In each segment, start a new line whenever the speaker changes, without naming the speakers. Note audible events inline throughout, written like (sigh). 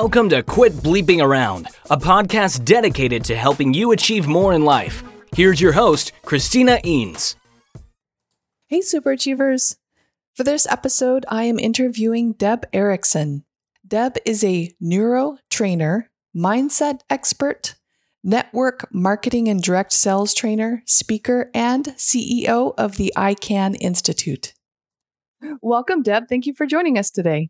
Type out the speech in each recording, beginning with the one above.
Welcome to Quit Bleeping Around, a podcast dedicated to helping you achieve more in life. Here's your host, Christina Eanes.
Hey, super achievers. For this episode, I am interviewing Deb Erickson. Deb is a neuro trainer, mindset expert, network marketing and direct sales trainer, speaker, and CEO of the ICAN Institute. Welcome, Deb. Thank you for joining us today.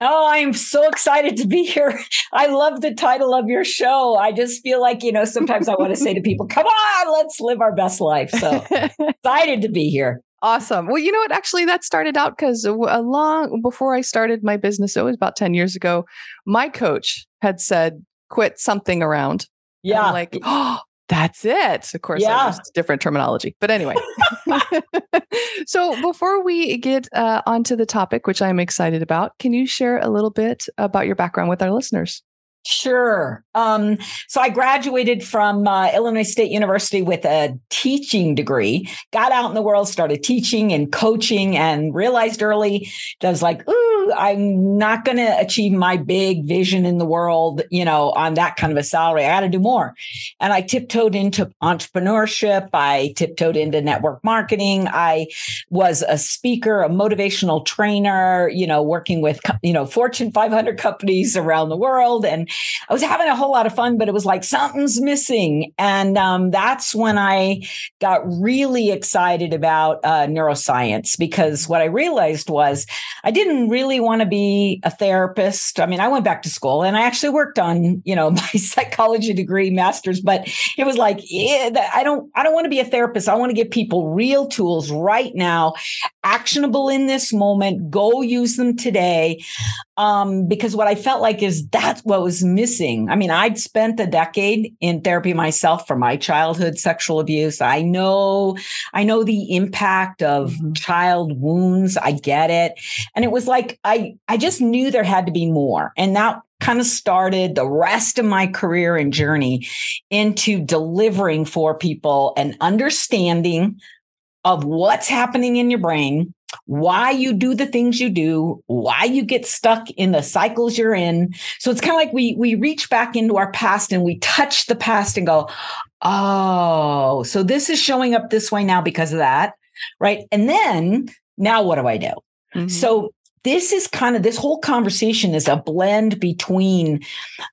Oh, I'm so excited to be here. (laughs) I love the title of your show. I just feel like, you know, sometimes I want to say to people, come on, let's live our best life. So (laughs) excited to be here.
Awesome. Well, you know what? Actually, that started out because a long before I started my business, it was about 10 years ago, my coach had said, quit something around.
Yeah.
like, oh, that's it. Of course, yeah. different terminology. But anyway. (laughs) (laughs) so before we get uh, onto the topic, which I'm excited about, can you share a little bit about your background with our listeners?
Sure. Um, so I graduated from uh, Illinois State University with a teaching degree, got out in the world, started teaching and coaching, and realized early that I was like, ooh, I'm not going to achieve my big vision in the world, you know, on that kind of a salary. I got to do more. And I tiptoed into entrepreneurship. I tiptoed into network marketing. I was a speaker, a motivational trainer, you know, working with, you know, Fortune 500 companies around the world. And I was having a whole lot of fun, but it was like something's missing. And um, that's when I got really excited about uh, neuroscience because what I realized was I didn't really want to be a therapist. I mean, I went back to school and I actually worked on, you know, (laughs) my psychology degree, master's, but it was like, yeah, I don't, I don't want to be a therapist. I want to give people real tools right now, actionable in this moment. Go use them today. Um, because what I felt like is that's what was missing. I mean, I'd spent a decade in therapy myself for my childhood sexual abuse. I know, I know the impact of mm-hmm. child wounds. I get it. And it was like I I just knew there had to be more. And that kind of started the rest of my career and journey into delivering for people an understanding of what's happening in your brain why you do the things you do, why you get stuck in the cycles you're in. So it's kind of like we we reach back into our past and we touch the past and go, "Oh, so this is showing up this way now because of that." Right? And then now what do I do? Mm-hmm. So this is kind of this whole conversation is a blend between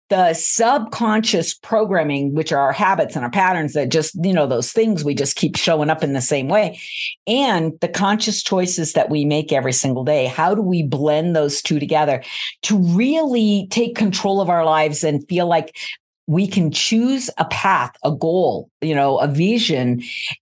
the subconscious programming which are our habits and our patterns that just you know those things we just keep showing up in the same way and the conscious choices that we make every single day. How do we blend those two together to really take control of our lives and feel like we can choose a path, a goal, you know, a vision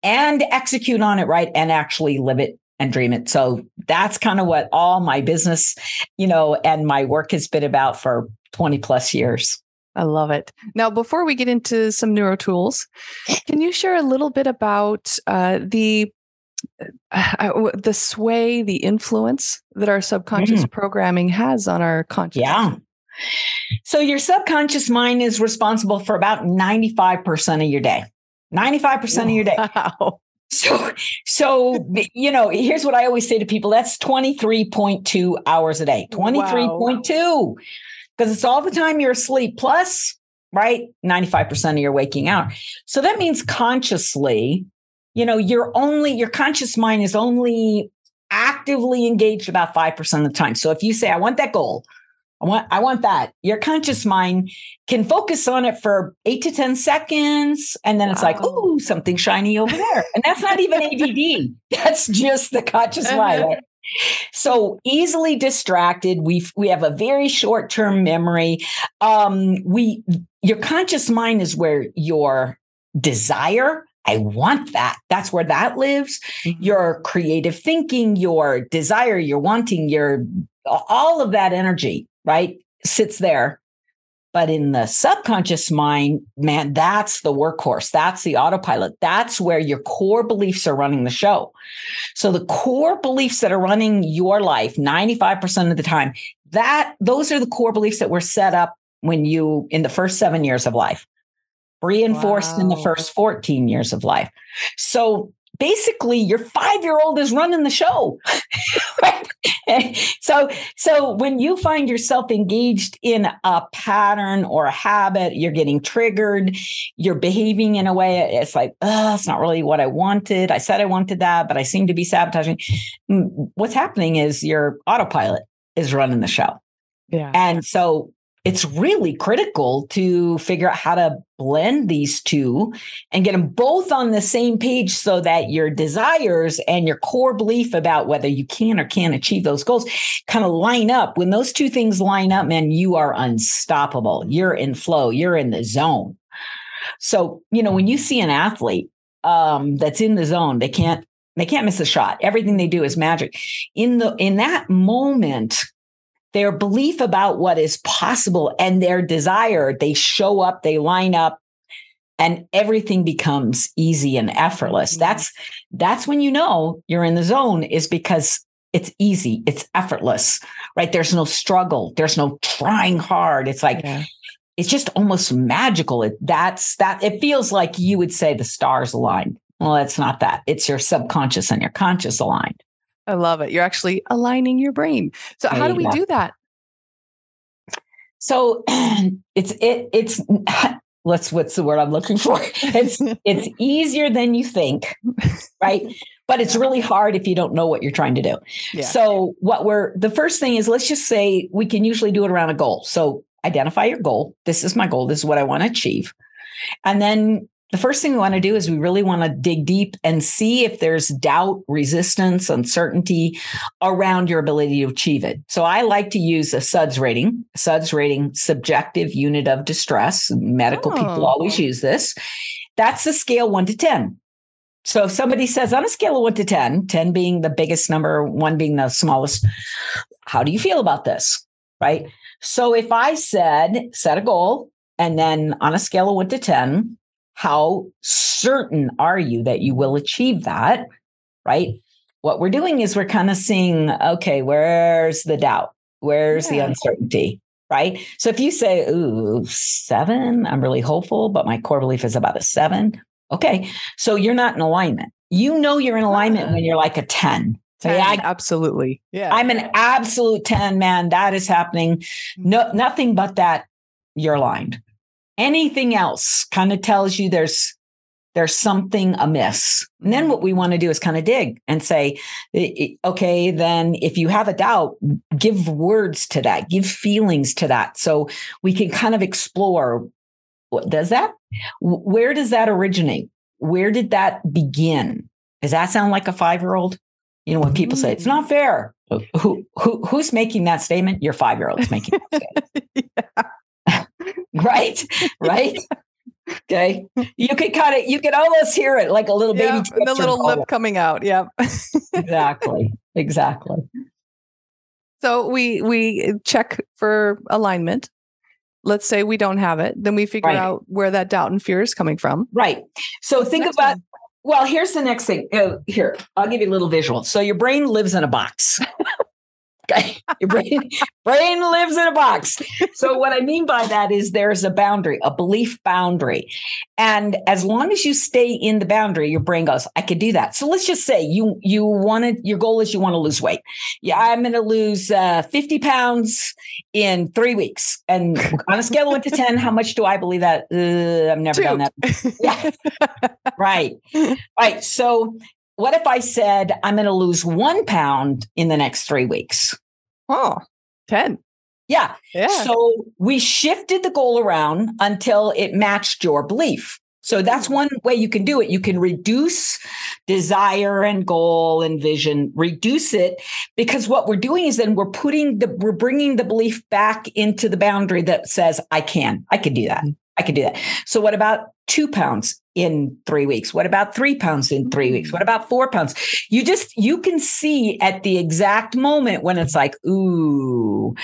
and execute on it right and actually live it and dream it. So that's kind of what all my business, you know, and my work has been about for 20 plus years.
I love it. Now, before we get into some neuro tools, can you share a little bit about uh, the uh, uh the sway, the influence that our subconscious mm. programming has on our conscious?
Yeah. So your subconscious mind is responsible for about 95% of your day. 95% of your day. Wow. So, so you know, here's what I always say to people: that's 23.2 hours a day. 23.2, because it's all the time you're asleep, plus right 95% of your waking hour. So that means consciously, you know, you're only your conscious mind is only actively engaged about 5% of the time. So if you say, I want that goal, I want I want that. Your conscious mind can focus on it for eight to 10 seconds. And then wow. it's like, oh, something shiny over there. And that's not even ADD. (laughs) That's just the conscious mind. Right? So easily distracted. We we have a very short term memory. Um, we your conscious mind is where your desire. I want that. That's where that lives. Mm-hmm. Your creative thinking, your desire, your wanting, your all of that energy right, sits there. But in the subconscious mind, man, that's the workhorse. That's the autopilot. That's where your core beliefs are running the show. So the core beliefs that are running your life 95% of the time, that those are the core beliefs that were set up when you in the first seven years of life, reinforced wow. in the first 14 years of life. So basically your five year old is running the show. (laughs) so so so when you find yourself engaged in a pattern or a habit you're getting triggered you're behaving in a way it's like oh it's not really what i wanted. I said i wanted that but i seem to be sabotaging. Mm, what's happening is your autopilot is running the show.
Yeah.
And so it's really critical to figure out how to blend these two and get them both on the same page so that your desires and your core belief about whether you can or can't achieve those goals kind of line up. When those two things line up, man, you are unstoppable. You're in flow, you're in the zone. So, you know, when you see an athlete um, that's in the zone, they can't they can't miss a shot. Everything they do is magic. In the in that moment, their belief about what is possible and their desire, they show up, they line up, and everything becomes easy and effortless. Mm-hmm. That's that's when you know you're in the zone is because it's easy, it's effortless, right? There's no struggle, there's no trying hard. It's like yeah. it's just almost magical. It that's that it feels like you would say the stars aligned. Well, it's not that. It's your subconscious and your conscious aligned.
I love it. You're actually aligning your brain. So how do we do that?
So (clears throat) it's it it's (laughs) let's what's the word I'm looking for? It's (laughs) it's easier than you think, right? But it's really hard if you don't know what you're trying to do. Yeah. So what we're the first thing is let's just say we can usually do it around a goal. So identify your goal. This is my goal. This is what I want to achieve. And then the first thing we want to do is we really want to dig deep and see if there's doubt, resistance, uncertainty around your ability to achieve it. So I like to use a SUDS rating, SUDS rating, subjective unit of distress. Medical oh. people always use this. That's the scale one to 10. So if somebody says on a scale of one to 10, 10 being the biggest number, one being the smallest, how do you feel about this? Right. So if I said, set a goal, and then on a scale of one to 10, how certain are you that you will achieve that? Right. What we're doing is we're kind of seeing, okay, where's the doubt? Where's yeah. the uncertainty? Right. So if you say, ooh, seven, I'm really hopeful, but my core belief is about a seven. Okay. So you're not in alignment. You know you're in alignment when you're like a 10.
10 yeah, I, absolutely.
Yeah. I'm an absolute 10, man. That is happening. No, mm-hmm. nothing but that you're aligned anything else kind of tells you there's there's something amiss. And then what we want to do is kind of dig and say, okay, then if you have a doubt, give words to that, give feelings to that. So we can kind of explore what does that? Where does that originate? Where did that begin? Does that sound like a five year old? You know, when people say it's mm-hmm. not fair, who, who who's making that statement? Your five year old is making that statement. (laughs) yeah. (laughs) right? Right? Okay. You could kind of, you could almost hear it like a little baby.
the little lip coming out. Yep. (laughs)
exactly. Exactly.
So we we check for alignment. Let's say we don't have it, then we figure right. out where that doubt and fear is coming from.
Right. So think about. One? Well, here's the next thing. Oh, here, I'll give you a little visual. So your brain lives in a box. (laughs) Your brain, (laughs) brain lives in a box. So what I mean by that is there's a boundary, a belief boundary. And as long as you stay in the boundary, your brain goes, I could do that. So let's just say you you wanted your goal is you want to lose weight. Yeah, I'm going to lose uh, 50 pounds in three weeks. And on a scale of one to 10, how much do I believe that? Uh, I've never done that. (laughs) Yeah. right. Right. So what if I said I'm going to lose one pound in the next three weeks?
Oh, 10.
Yeah. yeah. So we shifted the goal around until it matched your belief. So that's hmm. one way you can do it. You can reduce desire and goal and vision, reduce it because what we're doing is then we're putting the, we're bringing the belief back into the boundary that says, I can, I can do that. Hmm. I can do that. So what about two pounds in three weeks? What about three pounds in three weeks? What about four pounds? You just, you can see at the exact moment when it's like, ooh,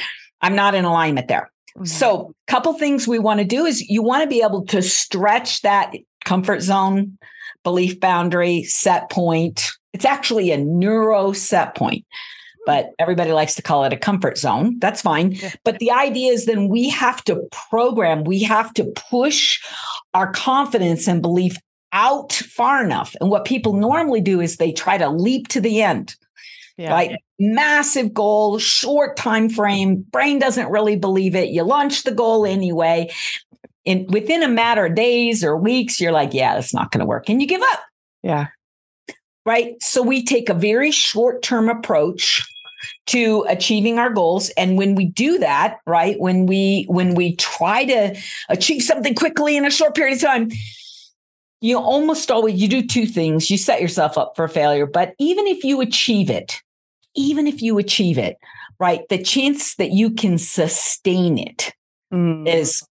I'm not in alignment there. Mm-hmm. So a couple things we want to do is you want to be able to stretch that comfort zone, belief boundary, set point. It's actually a neuro set point but everybody likes to call it a comfort zone. That's fine. But the idea is then we have to program, we have to push our confidence and belief out far enough. And what people normally do is they try to leap to the end.
Yeah.
right? Massive goal, short time frame. Brain doesn't really believe it. You launch the goal anyway. And within a matter of days or weeks, you're like, yeah, it's not going to work. And you give up,
Yeah.
right? So we take a very short term approach to achieving our goals. And when we do that right when we when we try to achieve something quickly in a short period of time you almost always you do two things. You set yourself up for failure. But even if you achieve it even if you achieve it right the chance that you can sustain it
Mm.
is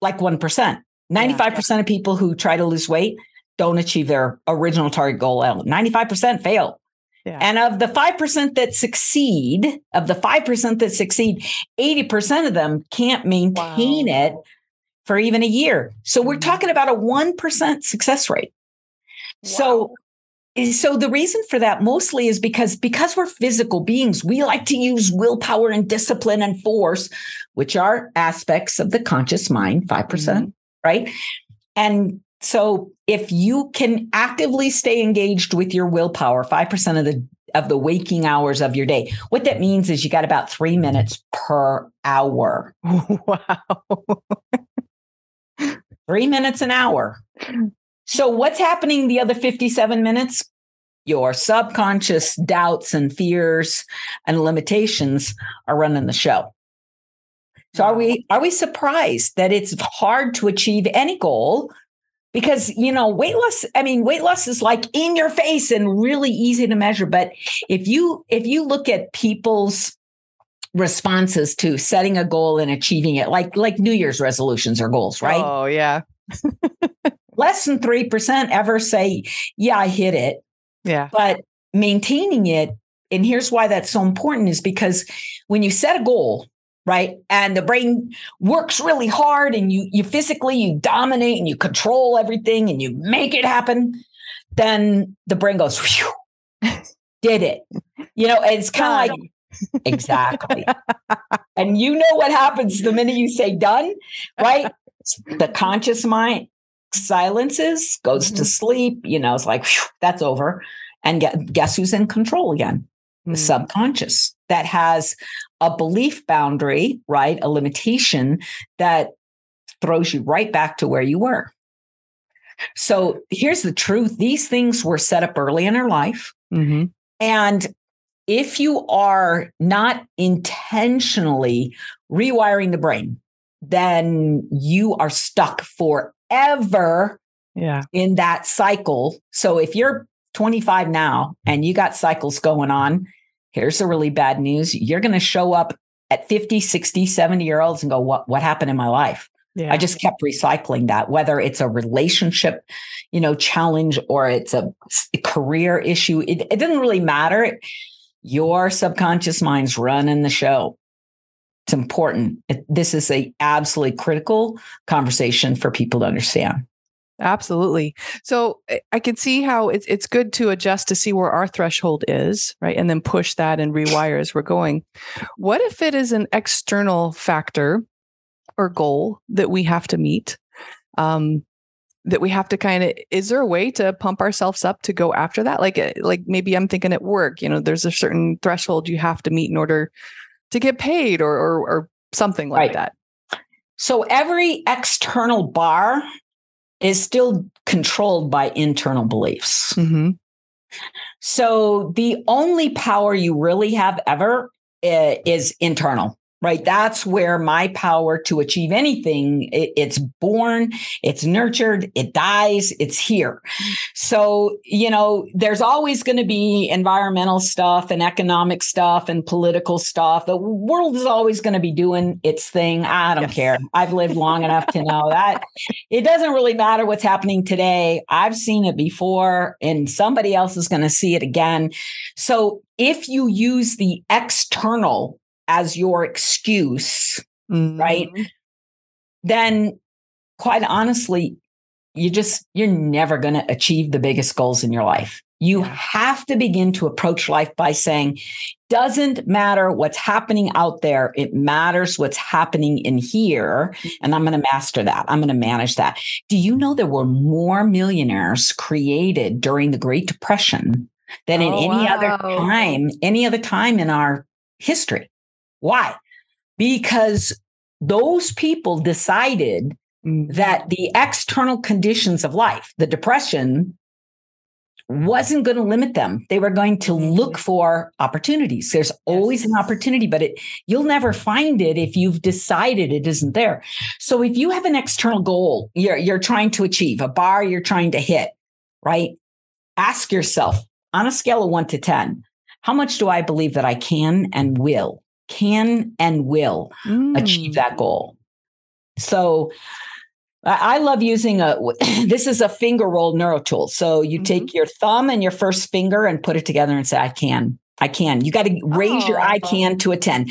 like 1% 95% of people who try to lose weight don't achieve their original target goal 95% fail
Yeah.
and of the 5% that succeed of the 5% that succeed 80% of them can't maintain
Wow.
it for even a year so we're
Mhm.
talking about a 1% success rate so so the reason for that mostly is because because we're physical beings we like to use willpower and discipline and force which are aspects of the conscious mind 5% right and so if you can actively stay engaged with your willpower 5% of the of the waking hours of your day what that means is you got about 3 minutes per hour. (laughs)
Wow.
3 minutes an hour. So what's happening the other 57 minutes? Your subconscious doubts and fears and limitations are running the show. So are we are we surprised that it's hard to achieve any goal because you know weight loss i mean weight loss is like in your face and really easy to measure but if you if you look at people's responses to setting a goal and achieving it like like new year's resolutions or goals right
Oh, yeah. (laughs)
less than 3% ever say yeah i hit it
Yeah.
but maintaining it and here's why that's so important is because when you set a goal right? And the brain works really hard and you you physically you dominate and you control everything and you make it happen. Then the brain goes did it. You know it's kind of like exactly. And you know what happens the minute you say done right? The conscious mind silences goes to
Mhm.
sleep you know it's like that's over. And guess who's in control again? The
Mm.
subconscious that has a belief boundary, right? A limitation that throws you right back to where you were. So here's the truth these things were set up early in our life.
Mhm.
And if you are not intentionally rewiring the brain, then you are stuck forever
Yeah.
in that cycle. So if you're 25 now and you got cycles going on, here's the really bad news. You're going to show up at 50, 60, 70 year olds and go, what, what happened in my life?
Yeah.
I just kept recycling that, whether it's a relationship, you know, challenge or it's a career issue. It, it doesn't really matter. Your subconscious mind's running the show. It's important. It- this is a absolutely critical conversation for people to understand.
Absolutely. So I- I can see how it's it's good to adjust to see where our threshold is, right? And then push that and rewire as we're going. What if it is an external factor or goal that we have to meet? Um, that we have to kind of is there a way to pump ourselves up to go after that like uh, like maybe i'm thinking at work you know there's a certain threshold you have to meet in order to get paid or or, or something like
Right.
that
So every external bar is still controlled by internal beliefs.
hmm
So the only power you really have ever is internal, right? That's where my power to achieve anything it- it's born, it's nurtured, it dies, it's here. So, you know, there's always going to be environmental stuff and economic stuff and political stuff. The world is always going to be doing its thing. I don't
Yes.
care. I've lived long enough to know that it doesn't really matter what's happening today. I've seen it before, and somebody else is going to see it again. So if you use the external as your excuse, Right.
Mhm.
then quite honestly, you just, you're never going to achieve the biggest goals in your life. You
Yeah.
have to begin to approach life by saying, doesn't matter what's happening out there. It matters what's happening in here. And I'm going to master that. I'm going to manage that. Do you know there were more millionaires created during the Great Depression than in
Oh,
any other time, any other time in our history. Why? Because those people decided
Mm.
that the external conditions of life, the depression, wasn't going to limit them. They were going to look for opportunities. There's always an opportunity, but it you'll never find it if you've decided it isn't there. So if you have an external goal you're you're trying to achieve, a bar you're trying to hit, right? Ask yourself on a scale of 1 to 10, how much do I believe that I can and will? Can and will achieve
Mm.
that goal. So I love using a (laughs) this is a finger roll neuro tool. So you
Mhm.
take your thumb and your first finger and put it together and say, I can. I can. You got to raise your I
Oh.
can to a 10.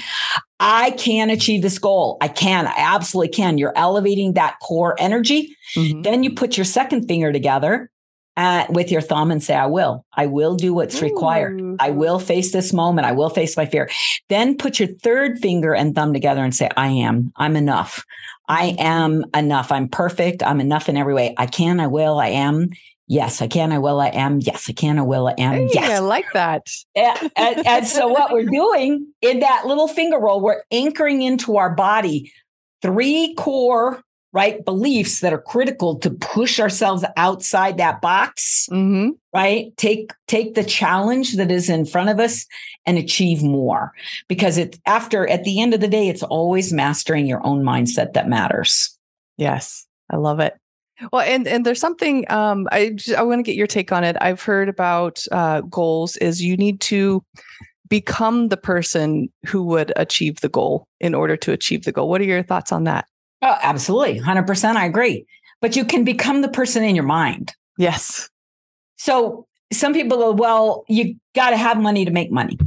I can achieve this goal. I can. I absolutely can. You're elevating that core energy.
Mhm.
Then you put your second finger together uh, with your thumb and say, I will. I will do what's required.
Ooh.
I will face this moment. I will face my fear. Then put your third finger and thumb together and say, I am. I'm enough. I am enough. I'm perfect. I'm enough in every way. I can. I will. I am. Yes, I can. I will. I am. Yes, I can. I will. I am.
Hey,
yes.
I like that.
And, and- and so, what we're doing in that little finger roll, we're anchoring into our body three core right beliefs that are critical to push ourselves outside that box
hmm
right take take the challenge that is in front of us and achieve more because it's after at the end of the day it's always mastering your own mindset that matters
Yes, I love it. Well, and and there's something um, I just, I want to get your take on it. I've heard about uh, goals is you need to become the person who would achieve the goal in order to achieve the goal. What are your thoughts on that?
Oh absolutely 100% i agree but you can become the person in your mind
Yes.
So some people go, well, you got to have money to make money.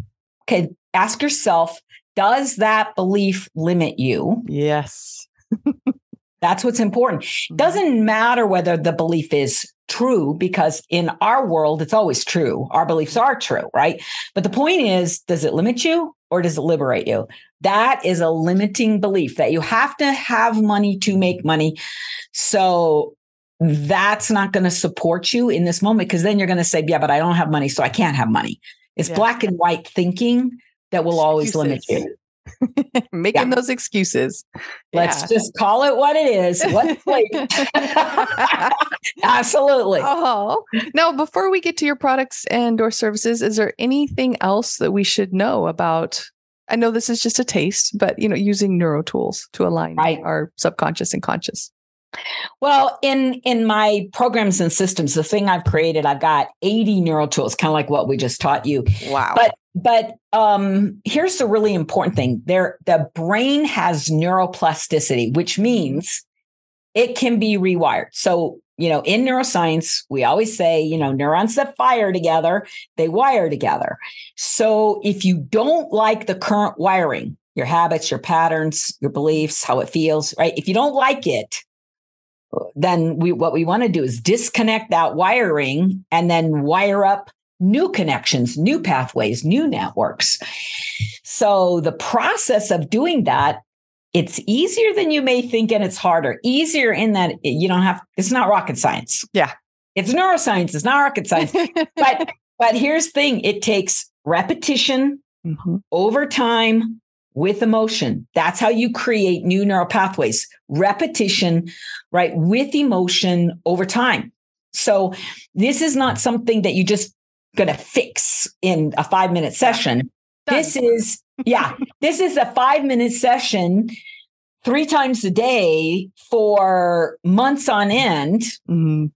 Okay. Ask yourself, does that belief limit you?
Yes. (laughs)
That's what's important. Mm-hmm. Doesn't matter whether the belief is true, because in our world, it's always true. Our beliefs are true, right? But the point is, does it limit you or does it liberate you? That is a limiting belief that you have to have money to make money. So that's not going to support you in this moment because then you're going to say, yeah, but I don't have money, so I can't have money. It's
Yeah.
black and white thinking that will always limit you. (laughs)
Making
Yeah.
those excuses.
Let's
Yeah.
just call it what it is. What's (laughs) late? (laughs) Absolutely.
Oh, now before we get to your products and or services, is there anything else that we should know about? I know this is just a taste, but you know, using neuro tools to align
Right.
our subconscious and conscious.
Well, in in my programs and systems, the thing I've created, I've got 80 neural tools, kind of like what we just taught you.
Wow.
But but um here's the really important thing. There the brain has neuroplasticity, which means it can be rewired. So, you know, in neuroscience, we always say, you know, neurons that fire together, they wire together. So, if you don't like the current wiring, your habits, your patterns, your beliefs, how it feels, right? If you don't like it, then we what we want to do is disconnect that wiring and then wire up new connections, new pathways, new networks. So the process of doing that it's easier than you may think and it's harder. Easier in that you don't have it's not rocket science.
Yeah.
It's neuroscience, it's not rocket science. (laughs) but but here's the thing, it takes repetition
Mhm.
over time with emotion. That's how you create new neural pathways. Repetition, right, with emotion over time. So this is not something that you just going to fix in a 5-minute session. This is yeah, this is a 5-minute session 3 times a day for months on end.
Mhm.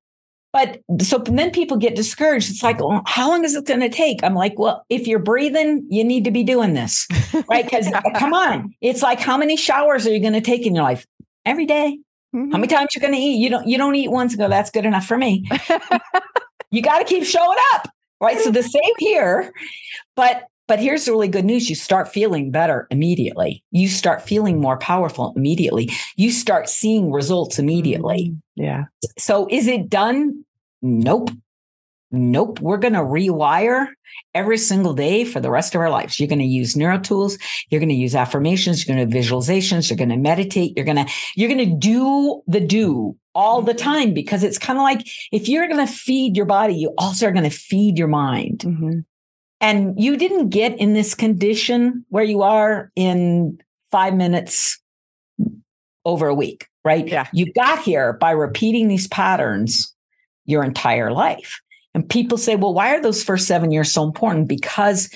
But so then people get discouraged. It's like, well, how long is it going to take? I'm like, well, if you're breathing, you need to be doing this, (laughs) right? Because come on, it's like, how many showers are you going to take in your life? Every day.
Mhm.
How many times you're going to eat? You don't. You don't eat once and go. That's good enough for me. (laughs) you got to keep showing up, right? So the same here, but but here's the really good news: you start feeling better immediately. You start feeling more powerful immediately. You start seeing results immediately.
Mhm. Yeah.
So is it done? Nope. Nope. We're going to rewire every single day for the rest of our lives. You're going to use neuro tools. You're going to use affirmations. You're going to visualizations. You're going to meditate. You're going to, you're going to do the do all the time because it's kind of like if you're going to feed your body, you also are going to feed your mind.
Mm-hmm.
And you didn't get in this condition where you are in five minutes over a week, right?
Yeah.
You got here by repeating these patterns your entire life. And people say, well, why are those first seven years so important? Because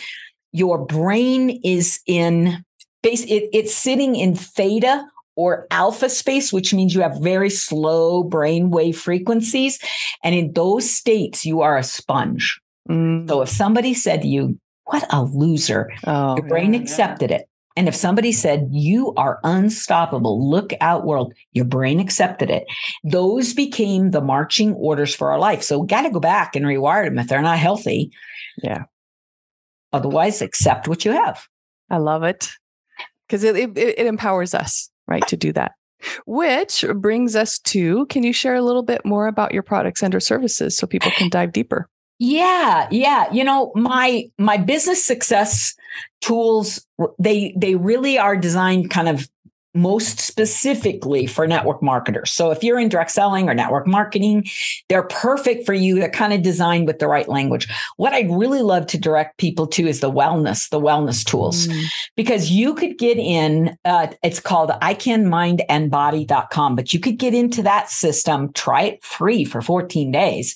your brain is in base, it, it's sitting in theta or alpha space, which means you have very slow brain wave frequencies. And in those states, you are a sponge.
Mm.
So if somebody said to you, what a loser,
oh,
your brain
yeah,
accepted it. And if somebody said, you are unstoppable, look out world, your brain accepted it. Those became the marching orders for our life. So got to go back and rewire them if they're not healthy.
Yeah.
Otherwise, accept what you have.
I love it because it, it, it empowers us, right, to do that. Which brings us to can you share a little bit more about your products and or services so people can dive deeper?
Yeah, yeah. You know, my my business success tools they they really are designed kind of most specifically for network marketers. So if you're in direct selling or network marketing, they're perfect for you. They're kind of designed with the right language. What I'd really love to direct people to is the wellness, the wellness tools,
Mm.
because you could get in, uh, it's called icanmindandbody.com, but you could get into that system, try it free for 14 days,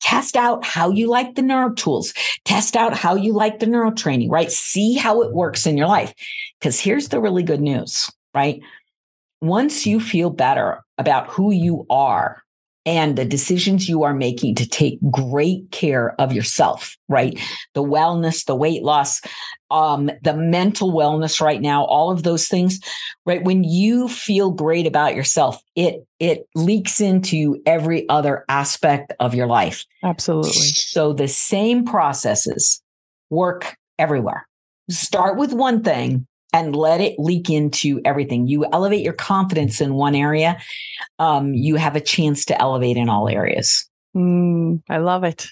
test out how you like the neuro tools, test out how you like the neuro training, right? See how it works in your life. Because here's the really good news right? Once you feel better about who you are and the decisions you are making to take great care of yourself, right? The wellness, the weight loss, um, the mental wellness right now, all of those things, right? When you feel great about yourself, it it leaks into every other aspect of your life.
Absolutely.
So the same processes work everywhere. Start with one thing and let it leak into everything. You elevate your confidence in one area, um, you have a chance to elevate in all areas.
Mm, I love it.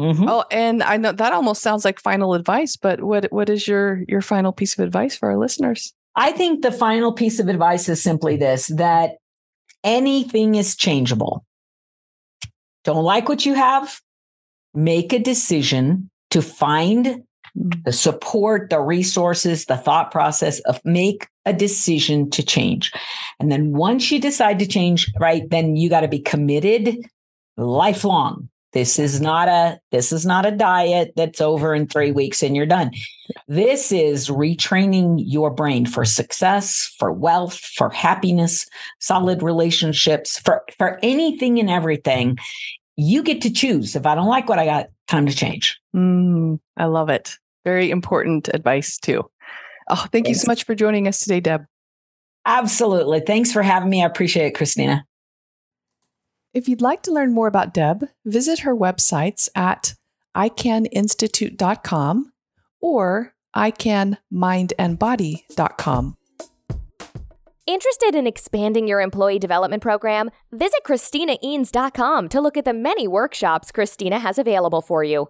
Mhm.
Oh, and I know that almost sounds like final advice, but what what is your your final piece of advice for our listeners?
I think the final piece of advice is simply this that anything is changeable. Don't like what you have? Make a decision to find Mm. the support, the resources, the thought process of make a decision to change. And then once you decide to change, right, then you got to be committed lifelong. This is not a this is not a diet that's over in 3 weeks and you're done. This is retraining your brain for success, for wealth, for happiness, solid relationships, for for anything and everything. You get to choose. If I don't like what I got, time to change.
Mm, I love it. Very important advice too. Oh, thank you so much for joining us today, Deb.
Absolutely. Thanks for having me. I appreciate it, Christina.
If you'd like to learn more about Deb, visit her websites at icaninstitute.com or icanmindandbody.com.
Interested in expanding your employee development program? Visit ChristinaEanes.com to look at the many workshops Christina has available for you.